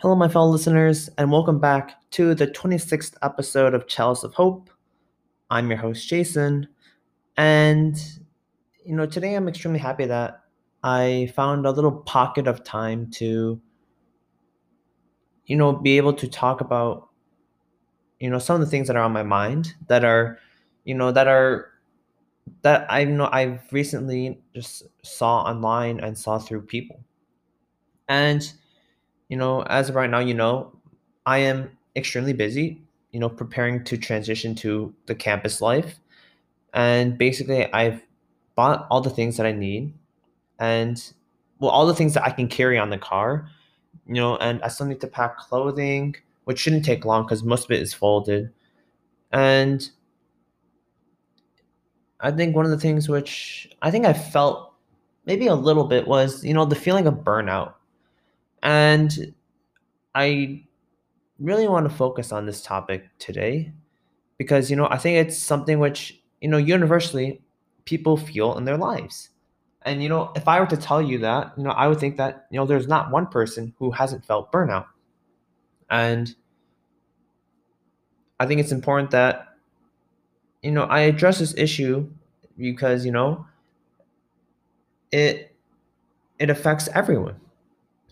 Hello, my fellow listeners, and welcome back to the 26th episode of Chalice of Hope. I'm your host, Jason, and you know, today I'm extremely happy that I found a little pocket of time to, you know, be able to talk about, you know, some of the things that are on my mind that are, you know, that are that I know I've recently just saw online and saw through people. And you know, as of right now, you know, I am extremely busy, you know, preparing to transition to the campus life. And basically, I've bought all the things that I need and, well, all the things that I can carry on the car, you know, and I still need to pack clothing, which shouldn't take long because most of it is folded. And I think one of the things which I think I felt maybe a little bit was, you know, the feeling of burnout and I really want to focus on this topic today because, you know, I think it's something which, you know, universally people feel in their lives. And, you know, if I were to tell you that, you know, I would think that, you know, there's not one person who hasn't felt burnout. And I think it's important that, you know, I address this issue because, you know, it it affects everyone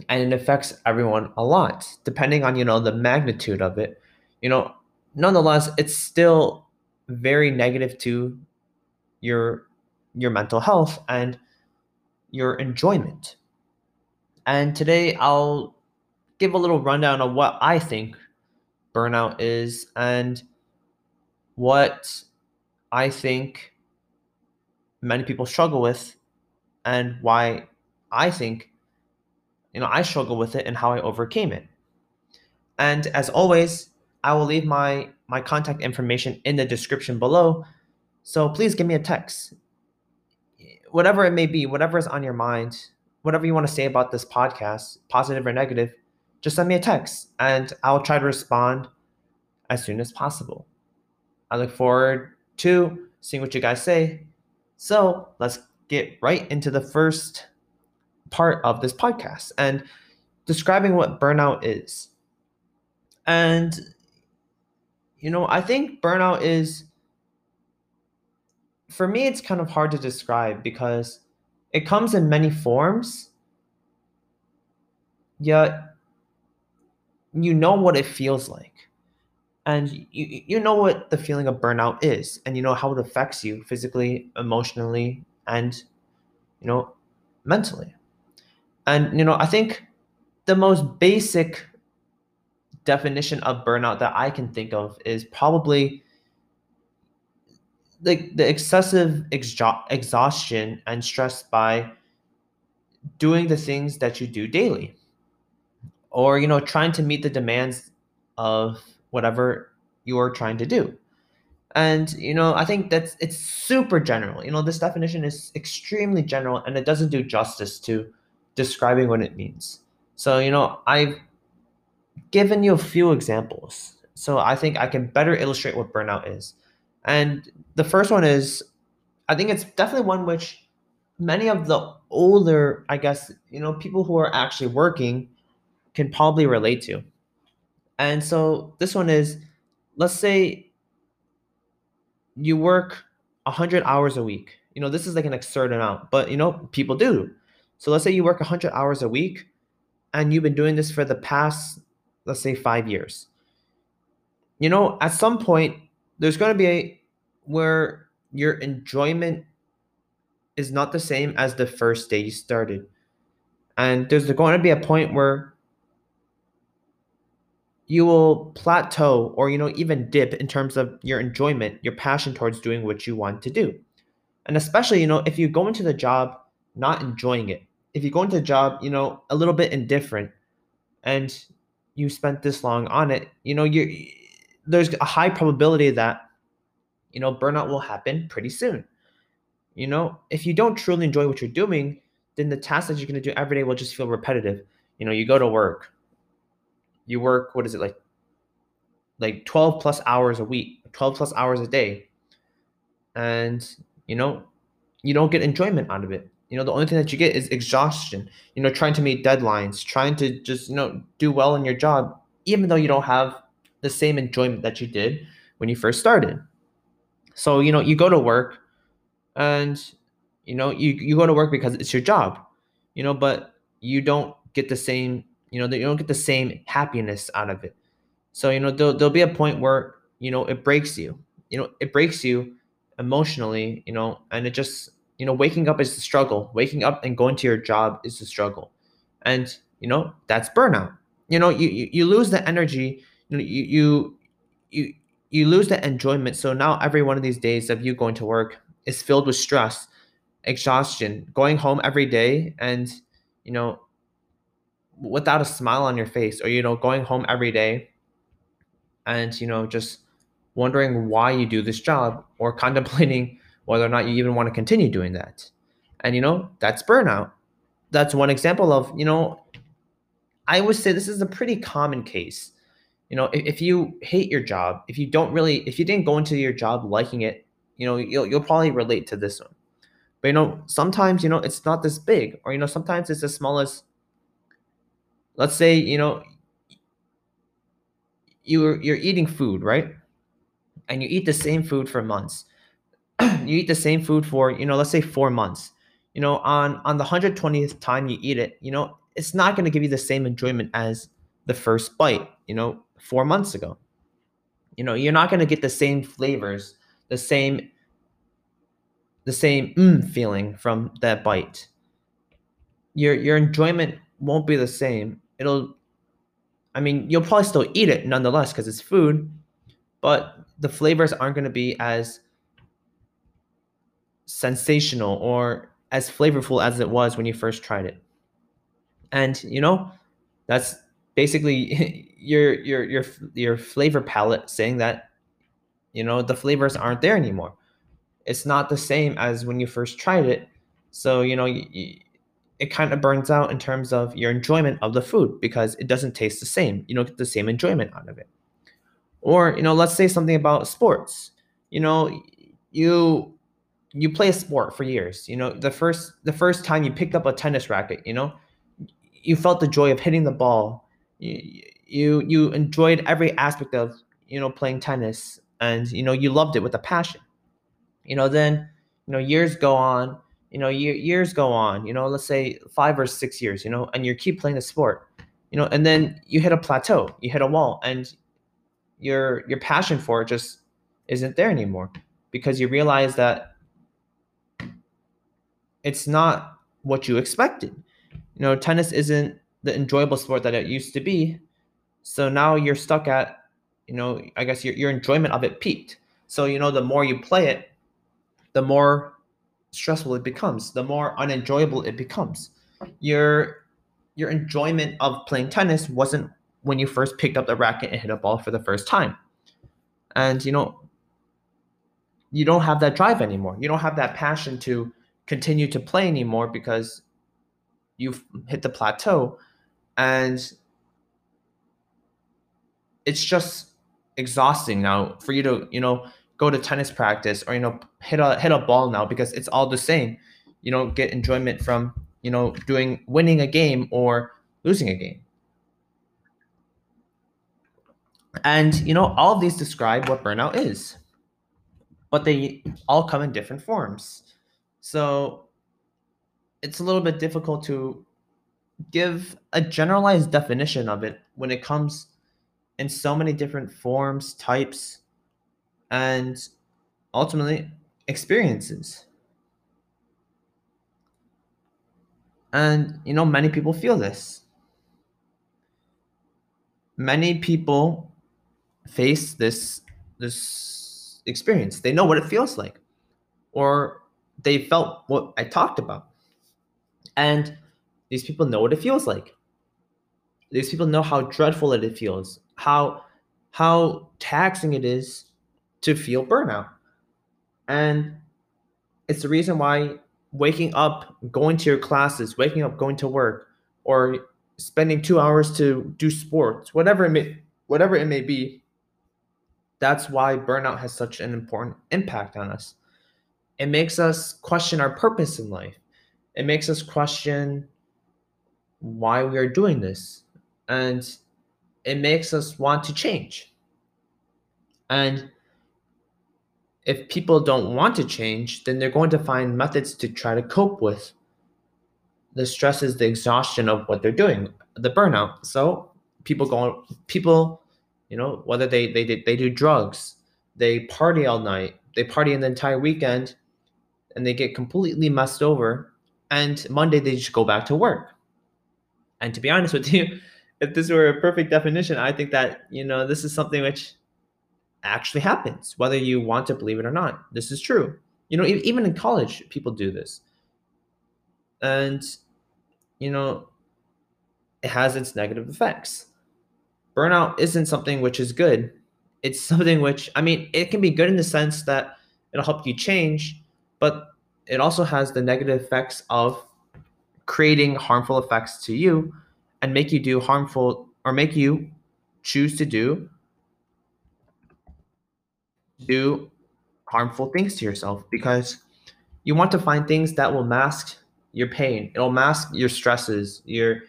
and it affects everyone a lot depending on you know the magnitude of it. You know nonetheless it's still very negative to your your mental health and your enjoyment. And today i'll give a little rundown of what i think burnout is and what i think many people struggle with and why i think you know, I struggle with it and how I overcame it. And as always, I will leave my my contact information in the description below. So please give me a text. Whatever it may be, whatever is on your mind, whatever you want to say about this podcast, positive or negative, just send me a text and I'll try to respond as soon as possible. I look forward to seeing what you guys say. So let's get right into the first part of this podcast and describing what burnout is. And, you know, I think burnout is, for me, it's kind of hard to describe because it comes in many forms, yet you know what it feels like. And you, you know what the feeling of burnout is, and you know how it affects you physically, emotionally, and, you know, mentally. And you know, I think the most basic definition of burnout that I can think of is probably the, the excessive exha- exhaustion and stress by doing the things that you do daily. Or you know trying to meet the demands of whatever you're trying to do. And you know i think that's it's super general. You know this definition is extremely general and it doesn't do justice to describing what it means. So, you know, I've given you a few examples. So I think I can better illustrate what burnout is. And the first one is I think it's definitely one which many of the older, I guess, you know, people who are actually working can probably relate to. And so this one is let's say you work 100 hours a week. You know, this is like an absurd amount, but you know, people do. So let's say you work 100 hours a week and you've been doing this for the past, let's say, five years. You know, at some point, there's going to be a where your enjoyment is not the same as the first day you started. And there's going to be a point where you will plateau or you know even dip in terms of your enjoyment, your passion towards doing what you want to do. And especially, you know, if you go into the job not enjoying it, if you go into a job, you know, a little bit indifferent and you spent this long on it, you know, you there's a high probability that you know, burnout will happen pretty soon. You know, if you don't truly enjoy what you're doing, then the tasks that you're going to do every day will just feel repetitive. You know, you go to work. You work what is it like like 12 plus hours a week, 12 plus hours a day. And you know, you don't get enjoyment out of it you know the only thing that you get is exhaustion you know trying to meet deadlines trying to just you know do well in your job even though you don't have the same enjoyment that you did when you first started so you know you go to work and you know you, you go to work because it's your job you know but you don't get the same you know that you don't get the same happiness out of it so you know there'll, there'll be a point where you know it breaks you you know it breaks you emotionally you know and it just you know waking up is the struggle. Waking up and going to your job is the struggle. And you know that's burnout. You know you you, you lose the energy you know you you you you lose the enjoyment. So now every one of these days of you going to work is filled with stress exhaustion going home every day and you know without a smile on your face or you know going home every day and you know just wondering why you do this job or contemplating whether or not you even want to continue doing that. And you know that's burnout. That's one example of you know i would say this is a pretty common case. You know if, if you hate your job if you don't really if you didn't go into your job liking it you know you'll, you'll probably relate to this one. But you know sometimes you know it's not this big or you know sometimes it's as small as let's say you know you're you're eating food right? And you eat the same food for months you eat the same food for you know let's say four months. You know on on the 120th time you eat it you know it's not going to give you the same enjoyment as the first bite you know four months ago. You know you're not going to get the same flavors the same the same mm feeling from that bite. Your your enjoyment won't be the same. It'll I mean, you'll probably still eat it nonetheless because it's food, but the flavors aren't going to be as sensational or as flavorful as it was when you first tried it. And you know, that's basically your your your your flavor palate saying that you know the flavors aren't there anymore. It's not the same as when you first tried it. So you know, you, it kind of burns out in terms of your enjoyment of the food because it doesn't taste the same. You don't get the same enjoyment out of it. Or, you know, let's say something about sports. You know, you you play a sport for years. You know, the first the first time you picked up a tennis racket, you know, you felt the joy of hitting the ball. You you, you enjoyed every aspect of, you know, playing tennis and you know, you loved it with a passion. You know, then, you know, years go on you know year, years go on you know let's say five or six years you know and you keep playing the sport you know and then you hit a plateau you hit a wall and your your passion for it just isn't there anymore because you realize that it's not what you expected you know tennis isn't the enjoyable sport that it used to be so now you're stuck at you know i guess your, your enjoyment of it peaked so you know the more you play it the more stressful it becomes, the more unenjoyable it becomes. Your your enjoyment of playing tennis wasn't when you first picked up the racket and hit a ball for the first time. And you know, you don't have that drive anymore. You don't have that passion to continue to play anymore because you've hit the plateau and it's just exhausting now for you to, you know, go to tennis practice or you know hit a hit a ball now because it's all the same. You don't get enjoyment from you know doing winning a game or losing a game. And you know all of these describe what burnout is. But they all come in different forms. So it's a little bit difficult to give a generalized definition of it when it comes in so many different forms, types, and ultimately experiences. And you know, many people feel this. Many people face this this experience. They know what it feels like, or they felt what I talked about. And these people know what it feels like. These people know how dreadful it feels, how how taxing it is to feel burnout. And it's the reason why waking up, going to your classes, waking up, going to work, or spending two hours to do sports, whatever it may, whatever it may be, that's why burnout has such an important impact on us. It makes us question our purpose in life. it makes us question why we are doing this. And it makes us want to change. And if people don't want to change then they're going to find methods to try to cope with the stresses the exhaustion of what they're doing the burnout. So people go people you know whether they they they do drugs they party all night they party in the entire weekend and they get completely messed over and monday they just go back to work. And to be honest with you if this were a perfect definition i think that you know this is something which actually happens whether you want to believe it or not. This is true. You know even in college people do this. And you know it has its negative effects. Burnout isn't something which is good. It's something which i mean it can be good in the sense that it'll help you change but it also has the negative effects of creating harmful effects to you and make you do harmful or make you choose to do do harmful things to yourself because you want to find things that will mask your pain. It'll mask your stresses your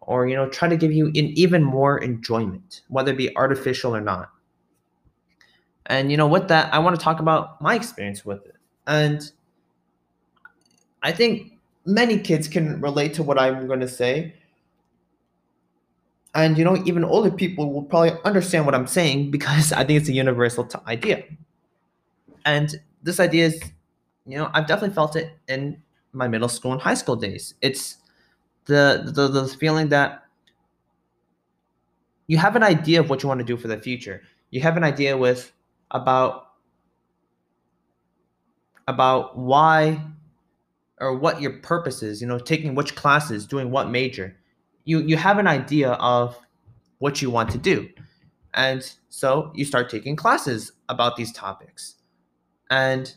or you know try to give you an even more enjoyment whether it be artificial or not. And you know with that i want to talk about my experience with it and i think many kids can relate to what i'm going to say. And you know even older people will probably understand what i'm saying because i think it's a universal t- idea. And this idea is you know i've definitely felt it in my middle school and high school days. It's the the, the feeling that you have an idea of what you want to do for the future. You have an idea with about about why or what your purpose is you know taking which classes doing what major. You you have an idea of what you want to do. And so you start taking classes about these topics. And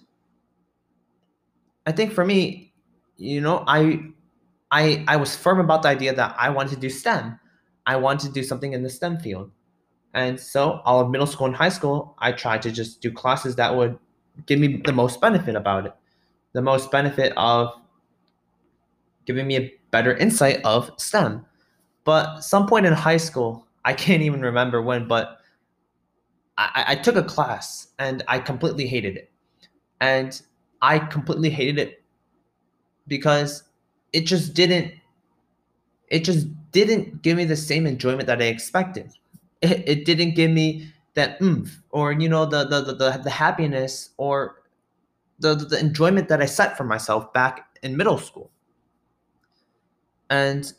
i think for me you know i i i was firm about the idea that i wanted to do stem. I wanted to do something in the stem field. And so all of middle school and high school i tried to just do classes that would give me the most benefit about it the most benefit of giving me a better insight of stem but some point in high school, I can't even remember when, but I, I took a class and I completely hated it. And I completely hated it because it just didn't it just didn't give me the same enjoyment that I expected. It, it didn't give me that oomph or you know the the the, the happiness or the, the enjoyment that I set for myself back in middle school. And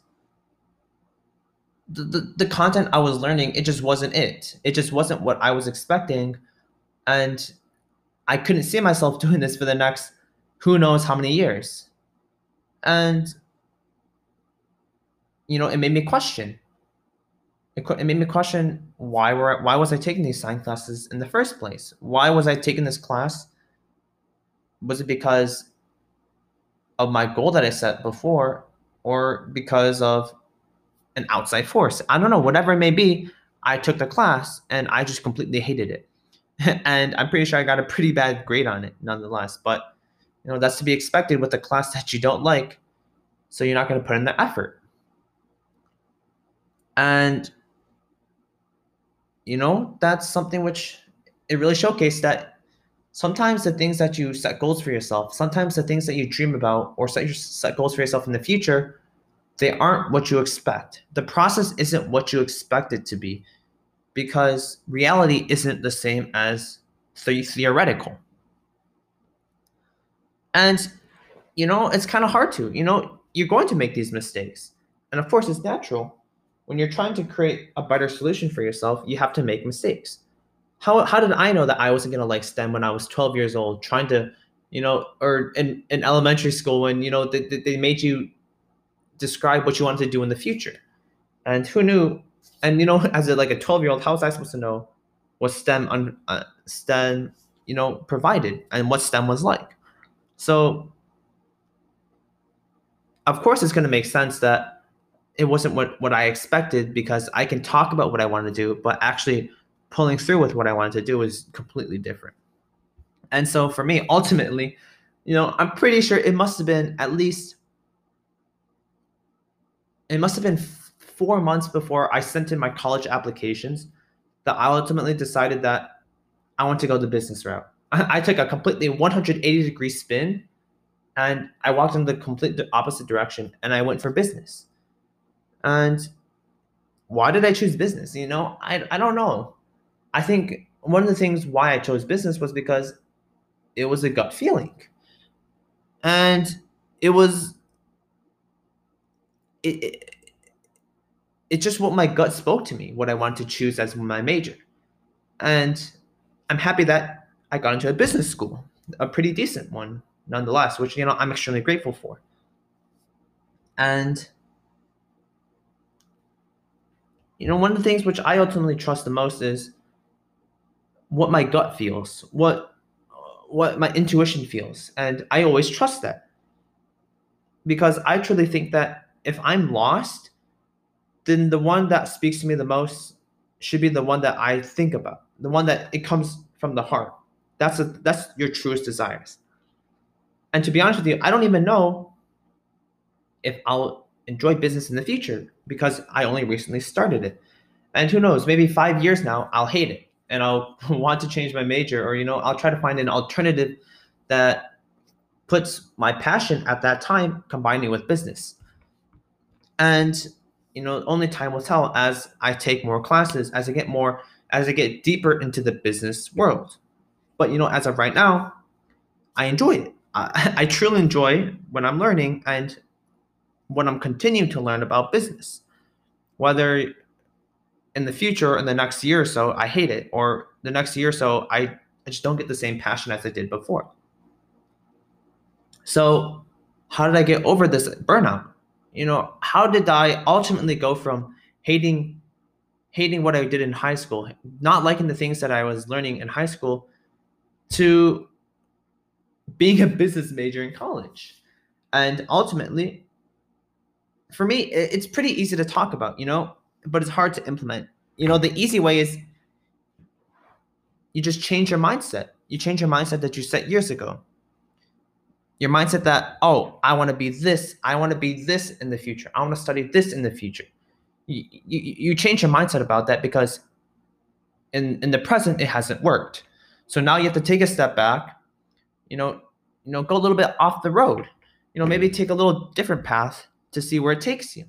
the, the, the content I was learning, it just wasn't it. It just wasn't what I was expecting. And I couldn't see myself doing this for the next who knows how many years. And, you know, it made me question. It, it made me question why were why was I taking these science classes in the first place? Why was I taking this class? Was it because of my goal that I set before, or because of an outside force. I don't know, whatever it may be. I took the class and I just completely hated it. and I'm pretty sure I got a pretty bad grade on it nonetheless. But you know, that's to be expected with a class that you don't like. So you're not going to put in the effort. And you know, that's something which it really showcased that sometimes the things that you set goals for yourself, sometimes the things that you dream about or set, your, set goals for yourself in the future they aren't what you expect. The process isn't what you expect it to be because reality isn't the same as the theoretical. And, you know, it's kind of hard to, you know, you're going to make these mistakes. And of course, it's natural. When you're trying to create a better solution for yourself, you have to make mistakes. How, how did I know that I wasn't going to like STEM when I was 12 years old, trying to, you know, or in, in elementary school when, you know, they, they made you describe what you wanted to do in the future. And who knew? And you know, as a, like a 12 year old, how was I supposed to know what STEM un, uh, STEM you know provided and what STEM was like? So of course, it's going to make sense that it wasn't what what I expected because I can talk about what I want to do, but actually pulling through with what I wanted to do is completely different. And so for me, ultimately, you know, I'm pretty sure it must have been at least it must have been four months before I sent in my college applications that I ultimately decided that I want to go the business route. I, I took a completely 180 degree spin and I walked in the complete opposite direction and I went for business. And why did I choose business? You know, I, I don't know. I think one of the things why I chose business was because it was a gut feeling. And it was it, it it's just what my gut spoke to me, what I wanted to choose as my major. And I'm happy that I got into a business school, a pretty decent one nonetheless, which you know I'm extremely grateful for. And you know, one of the things which I ultimately trust the most is what my gut feels, what what my intuition feels, and I always trust that because I truly think that if I'm lost, then the one that speaks to me the most should be the one that I think about, the one that it comes from the heart. That's a, that's your truest desires. And to be honest with you, I don't even know if I'll enjoy business in the future because I only recently started it. And who knows, maybe five years now, I'll hate it and I'll want to change my major, or, you know, I'll try to find an alternative that puts my passion at that time combining with business. And, you know, only time will tell as I take more classes, as I get more, as I get deeper into the business world. But, you know, as of right now, I enjoy it. I, I truly enjoy when I'm learning and when I'm continuing to learn about business. Whether in the future, in the next year or so, I hate it, or the next year or so, I, I just don't get the same passion as I did before. So, how did I get over this burnout? You know, how did I ultimately go from hating hating what I did in high school, not liking the things that I was learning in high school, to being a business major in college. And ultimately, for me, it's pretty easy to talk about, you know, but it's hard to implement. You know, the easy way is you just change your mindset. You change your mindset that you set years ago. Your mindset that, oh, I want to be this, I want to be this in the future, I want to study this in the future. You, you, you change your mindset about that because in, in the present, it hasn't worked. So now you have to take a step back, you know, you know, go a little bit off the road. You know, maybe take a little different path to see where it takes you.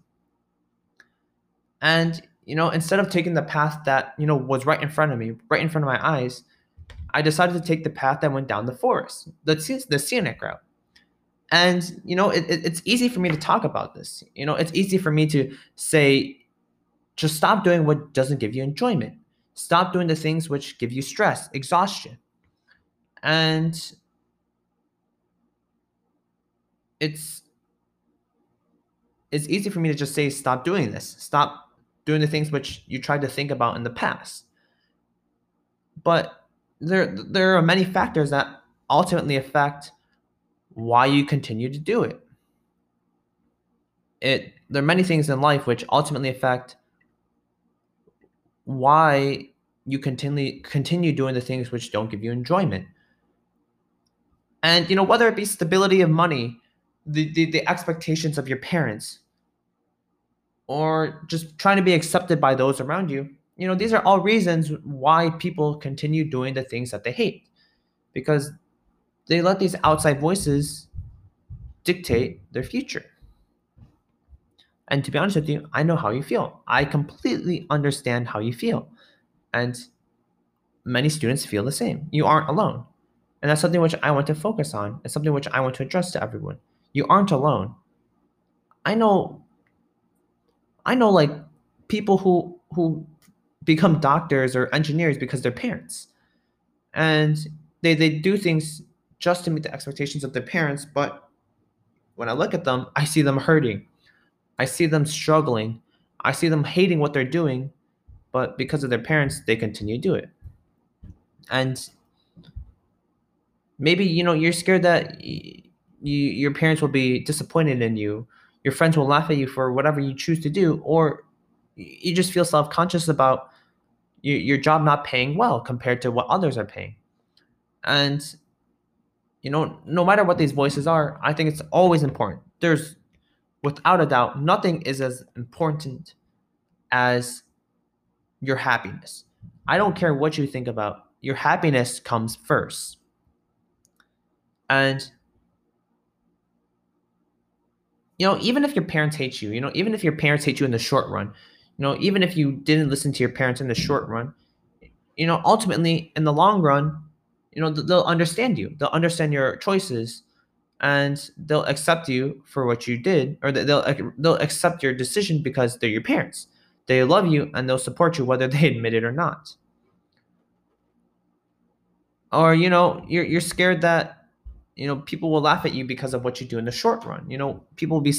And, you know, instead of taking the path that, you know, was right in front of me, right in front of my eyes, I decided to take the path that went down the forest, the, the scenic route. And, you know, it, it, it's easy for me to talk about this. You know, it's easy for me to say, just stop doing what doesn't give you enjoyment. Stop doing the things which give you stress, exhaustion. And it's it's easy for me to just say stop doing this. Stop doing the things which you tried to think about in the past. But there there are many factors that ultimately affect why you continue to do it. It there are many things in life which ultimately affect why you continue continue doing the things which don't give you enjoyment. And you know whether it be stability of money the, the, the expectations of your parents or just trying to be accepted by those around you you know these are all reasons why people continue doing the things that they hate. Because they let these outside voices dictate their future. And to be honest with you i know how you feel. I completely understand how you feel. And many students feel the same. You aren't alone. And that's something which i want to focus on. It's something which i want to address to everyone. You aren't alone. I know I know like people who who become doctors or engineers because their parents. And they they do things just to meet the expectations of their parents, but when I look at them, I see them hurting. I see them struggling. I see them hating what they're doing, but because of their parents, they continue to do it. And maybe you know you're scared that you, your parents will be disappointed in you your friends will laugh at you for whatever you choose to do or you just feel self-conscious about your, your job not paying well compared to what others are paying and you know no matter what these voices are i think it's always important there's without a doubt, nothing is as important as your happiness. I don't care what you think about, your happiness comes first. And you know, even if your parents hate you, you know, even if your parents hate you in the short run, you know, even if you didn't listen to your parents in the short run, you know, ultimately in the long run, you know, they'll understand you. They'll understand your choices and they'll accept you for what you did or they'll they'll accept your decision because they're your parents. They love you and they'll support you whether they admit it or not. Or you know, you're you're scared that you know people will laugh at you because of what you do in the short run. You know people will be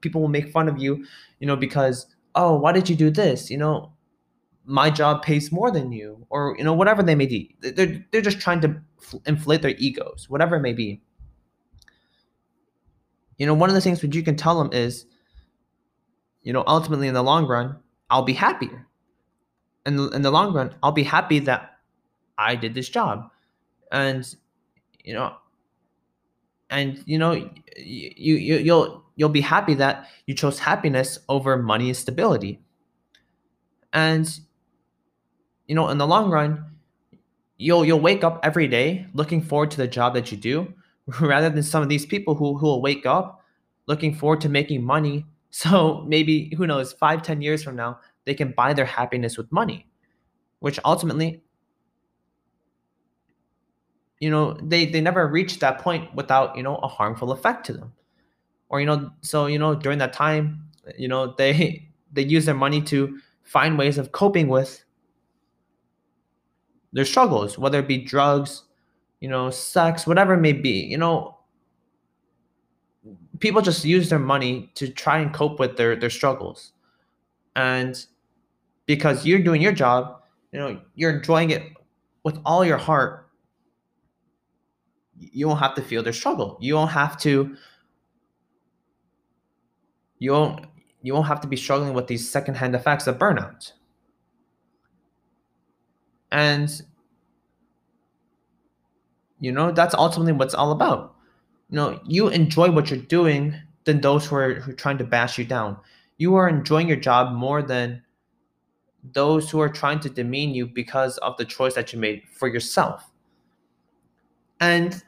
people will make fun of you you know because oh why did you do this? You know my job pays more than you or you know whatever they may be. They're, they're just trying to inflate their egos whatever it may be. You know one of the things that you can tell them is you know ultimately in the long run i'll be happier. In the, in the long run i'll be happy that i did this job. And you know and you know you, you you'll you'll be happy that you chose happiness over money and stability. And you know in the long run you'll you'll wake up every day looking forward to the job that you do rather than some of these people who who will wake up looking forward to making money. So maybe who knows five ten years from now they can buy their happiness with money which ultimately you know they they never reach that point without you know a harmful effect to them. Or you know so you know during that time you know they they use their money to find ways of coping with their struggles whether it be drugs you know sex whatever it may be you know. People just use their money to try and cope with their their struggles. And because you're doing your job you know you're enjoying it with all your heart you won't have to feel their struggle. You won't have to you won't you won't have to be struggling with these secondhand effects of burnout. And you know, that's ultimately what's all about. You know, you enjoy what you're doing than those who are, who are trying to bash you down. You are enjoying your job more than those who are trying to demean you because of the choice that you made for yourself. And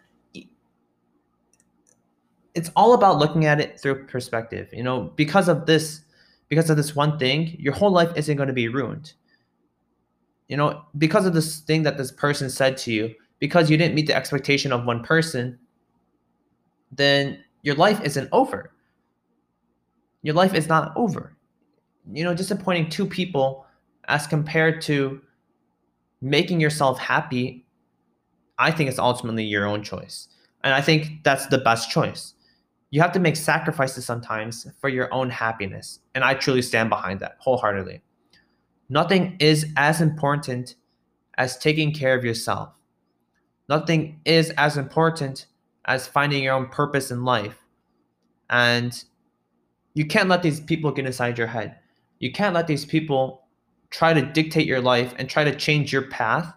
it's all about looking at it through perspective. You know, because of this, because of this one thing, your whole life isn't going to be ruined. You know, because of this thing that this person said to you, because you didn't meet the expectation of one person, then your life isn't over. Your life is not over. You know, disappointing two people as compared to making yourself happy, I think it's ultimately your own choice. And I think that's the best choice you have to make sacrifices sometimes for your own happiness. And I truly stand behind that wholeheartedly. Nothing is as important as taking care of yourself. Nothing is as important as finding your own purpose in life. And you can't let these people get inside your head. You can't let these people try to dictate your life and try to change your path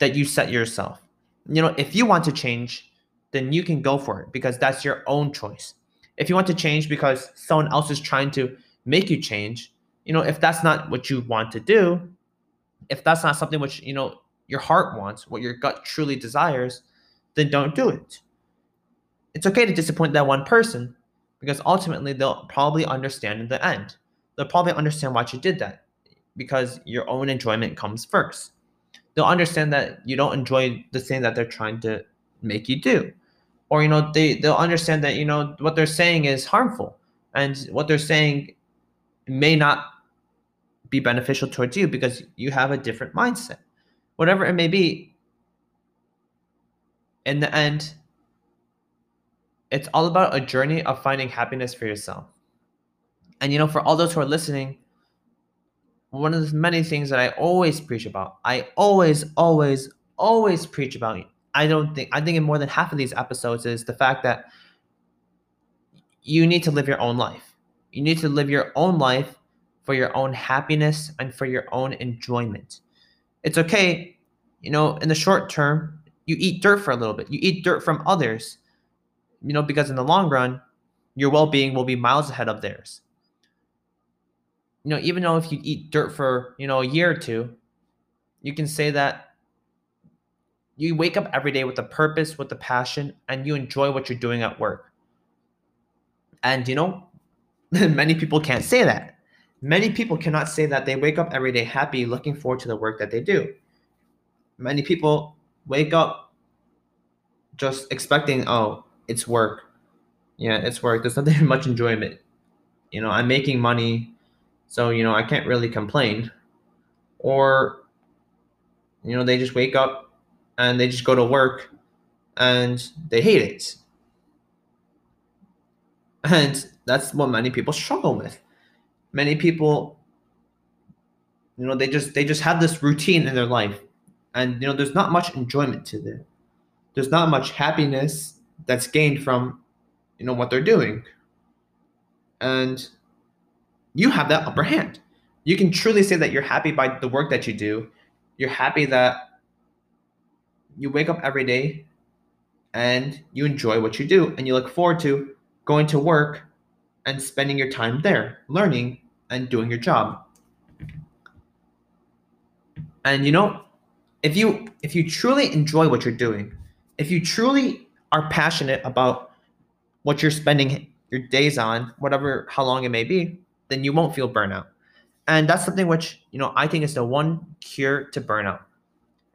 that you set yourself. You know, if you want to change, then you can go for it because that's your own choice. If you want to change because someone else is trying to make you change, you know, if that's not what you want to do, if that's not something which, you know, your heart wants, what your gut truly desires, then don't do it. It's okay to disappoint that one person because ultimately they'll probably understand in the end. They'll probably understand why you did that because your own enjoyment comes first. They'll understand that you don't enjoy the thing that they're trying to make you do or you know they they'll understand that you know what they're saying is harmful. And what they're saying may not be beneficial towards you because you have a different mindset. Whatever it may be in the end it's all about a journey of finding happiness for yourself. And you know for all those who are listening one of the many things that i always preach about i always always always preach about I don't think I think in more than half of these episodes is the fact that you need to live your own life. You need to live your own life for your own happiness and for your own enjoyment. It's okay, you know, in the short term, you eat dirt for a little bit. You eat dirt from others, you know, because in the long run, your well-being will be miles ahead of theirs you know even though if you eat dirt for you know a year or two you can say that you wake up every day with a purpose with a passion and you enjoy what you're doing at work. And you know many people can't say that. Many people cannot say that they wake up every day happy looking forward to the work that they do. Many people wake up just expecting oh it's work. Yeah it's work. There's nothing much enjoyment. You know i'm making money so you know i can't really complain. Or you know they just wake up and they just go to work and they hate it. And that's what many people struggle with. Many people you know they just they just have this routine in their life and you know there's not much enjoyment to it. There's not much happiness that's gained from you know what they're doing. And you have that upper hand. You can truly say that you're happy by the work that you do. You're happy that you wake up every day and you enjoy what you do and you look forward to going to work and spending your time there learning and doing your job. And you know if you if you truly enjoy what you're doing if you truly are passionate about what you're spending your days on whatever how long it may be then you won't feel burnout. And that's something which you know i think is the one cure to burnout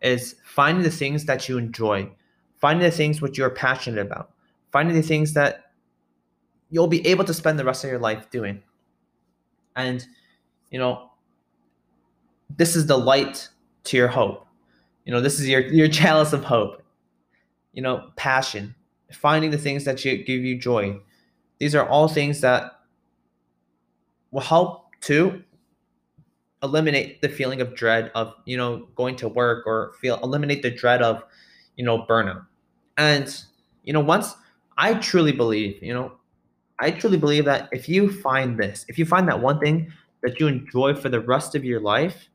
is finding the things that you enjoy. Finding the things which you're passionate about. Finding the things that you'll be able to spend the rest of your life doing. And you know this is the light to your hope. You know this is your your chalice of hope. You know passion. Finding the things that you, give you joy. These are all things that will help to eliminate the feeling of dread of you know going to work or feel eliminate the dread of you know burnout and you know once i truly believe you know i truly believe that if you find this if you find that one thing that you enjoy for the rest of your life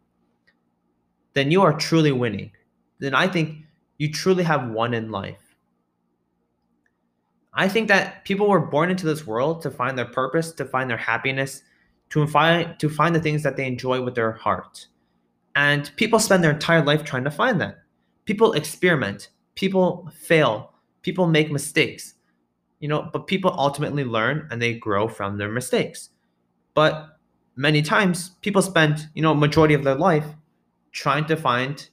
then you are truly winning then I think you truly have won in life. I think that people were born into this world to find their purpose, to find their happiness, to find to find the things that they enjoy with their heart. And people spend their entire life trying to find that. People experiment, people fail, people make mistakes. You know, but people ultimately learn and they grow from their mistakes. But many times people spend, you know, majority of their life trying to find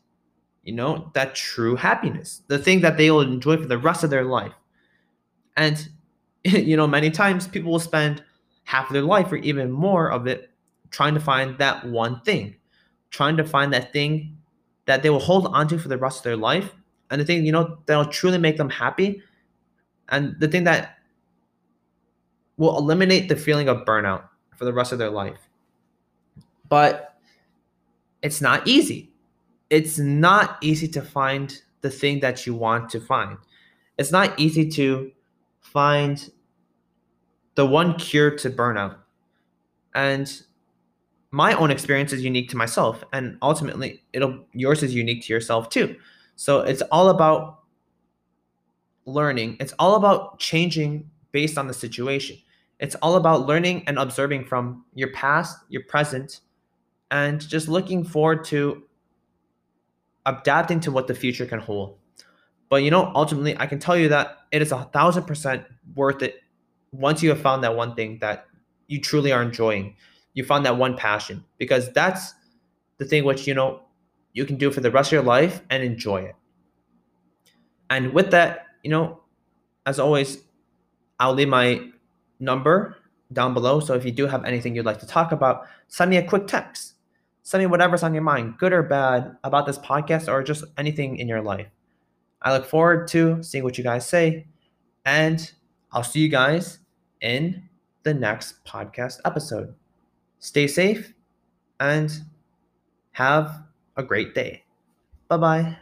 you know, that true happiness, the thing that they will enjoy for the rest of their life. And, you know, many times people will spend half of their life or even more of it trying to find that one thing, trying to find that thing that they will hold onto for the rest of their life. And the thing, you know, that'll truly make them happy. And the thing that will eliminate the feeling of burnout for the rest of their life. But it's not easy it's not easy to find the thing that you want to find. It's not easy to find the one cure to burnout. And my own experience is unique to myself and ultimately it'll yours is unique to yourself too. So it's all about learning. It's all about changing based on the situation. It's all about learning and observing from your past, your present, and just looking forward to adapting to what the future can hold. But you know, ultimately, I can tell you that it is a thousand percent worth it once you have found that one thing that you truly are enjoying. You found that one passion because that's the thing which you know you can do for the rest of your life and enjoy it. And with that, you know, as always, I'll leave my number down below. So if you do have anything you'd like to talk about, send me a quick text Send me whatever's on your mind, good or bad, about this podcast or just anything in your life. I look forward to seeing what you guys say, and I'll see you guys in the next podcast episode. Stay safe and have a great day. Bye bye.